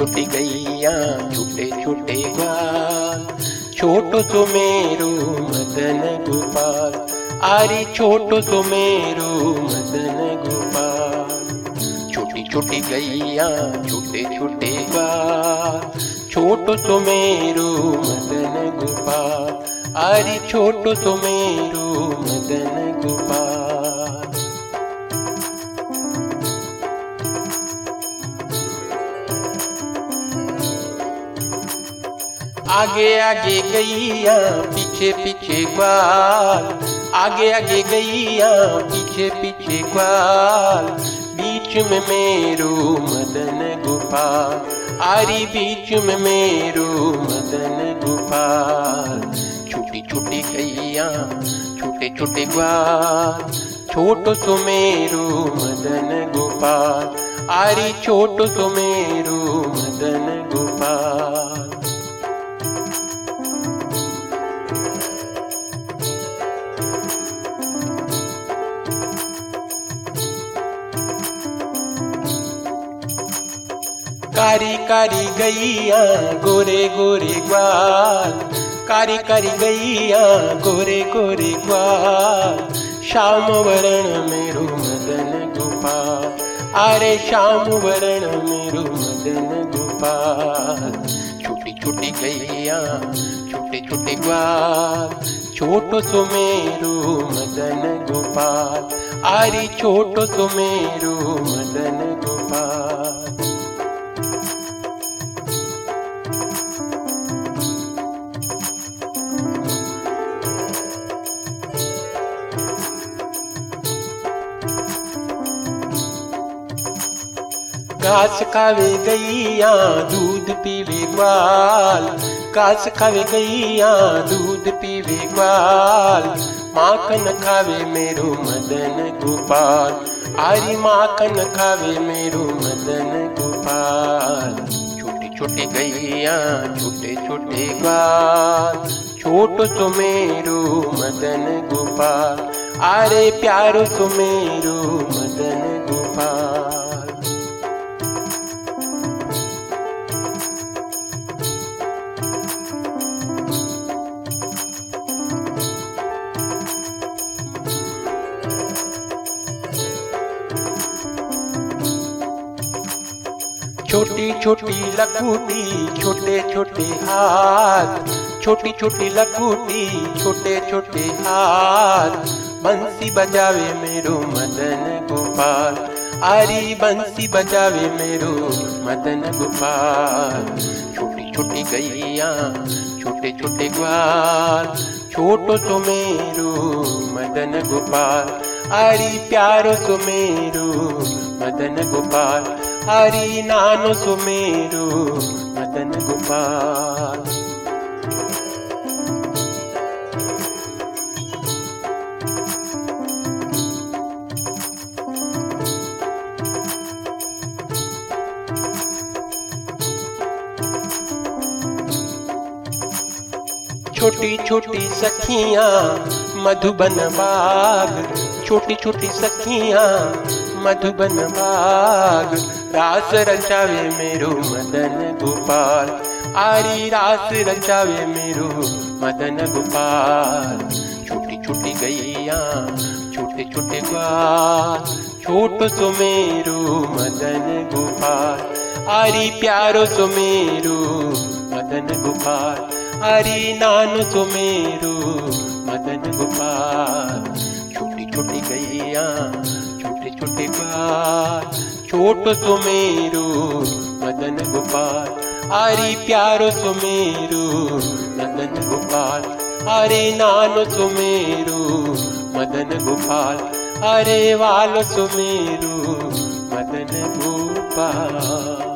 छोटी गैया छोटे छोटे ग्वाल छोटो तो मेरो मदन गोपाल, आरे छोटो तो मेरो मदन गोपाल। छोटी छोटी गैया छोटे छोटे ग्वाल छोटो तो मेरो मदन गोपाल, आरे छोटो तो मेरो मदन गोपाल। आगे आगे गैया, पीछे पीछे ग्वाल। आगे आगे गैया, पीछे पीछे ग्वाल। बीच में मेरो मदन गोपाल। आरी बीच में मेरो मदन गोपाल। छोटी छोटी गैया, छोटे छोटे ग्वाल। छोटो सो मेरो मदन गोपाल। आरी छोटो सो मेरो मदन गोपाल। कारी कारी गैया, गोरे गोरे ग्वाल। कारी कारी गैया, गोरे गोरे ग्वाल। श्याम वरण मेरो मदन गोपाल। अरे श्याम वरण मेरो मदन गोपाल। छोटी छोटी गैया, छोटे छोटे ग्वाल। छोटो सो मेरो मदन गोपाल। अरे छोटो सो मेरो मदन गोपाल। घास खावे गैया दूध पीवे ग्वाल। घास खावे गैया दूध पीवे ग्वाल। माखन खावे मेरो मदन गोपाल। आरी माखन खावे मेरो मदन गोपाल। छोटे छोटे गैया छोटे छोटे ग्वाल। छोटो सो मेरो मदन गोपाल। आरे प्यारो सो मेरो मदन गोपाल। छोटी छोटी लकूटी छोटे छोटे हाथ, छोटी छोटी लकूटी छोटे छोटे हाथ। बंसी बजावे मेरो मदन गोपाल, आरी बंसी बजावे मेरो मदन गोपाल। छोटी छोटी गैया, छोटे छोटे ग्वाल, छोटो सो मेरो मदन गोपाल, आरी प्यारो सो मेरो मदन गोपाल। हरि नानो सुमेरु मदन गोपाल। छोटी छोटी सखियाँ मधुबन बाग छोटी छोटी सखियाँ मधुबन बाग रास रचावे मेरो मदन गोपाल। आरी रास रचावे मेरो मदन गोपाल। छोटी छोटी गैया, छोटे छोटे ग्वाल। छोटो सो मेरो मदन गोपाल। आरी प्यारो सो मेरो मदन गोपाल। आरी नानो सो मेरो मदन गोपाल। छोटी छोटी गैया ोटेरु मदन गोपाल। गुपा प्यारो सुमेरु मदन गोपाल। अरे नानो सुमेरु मदन गोपाल। अरे वालो सुमेरु मदन गोपाल।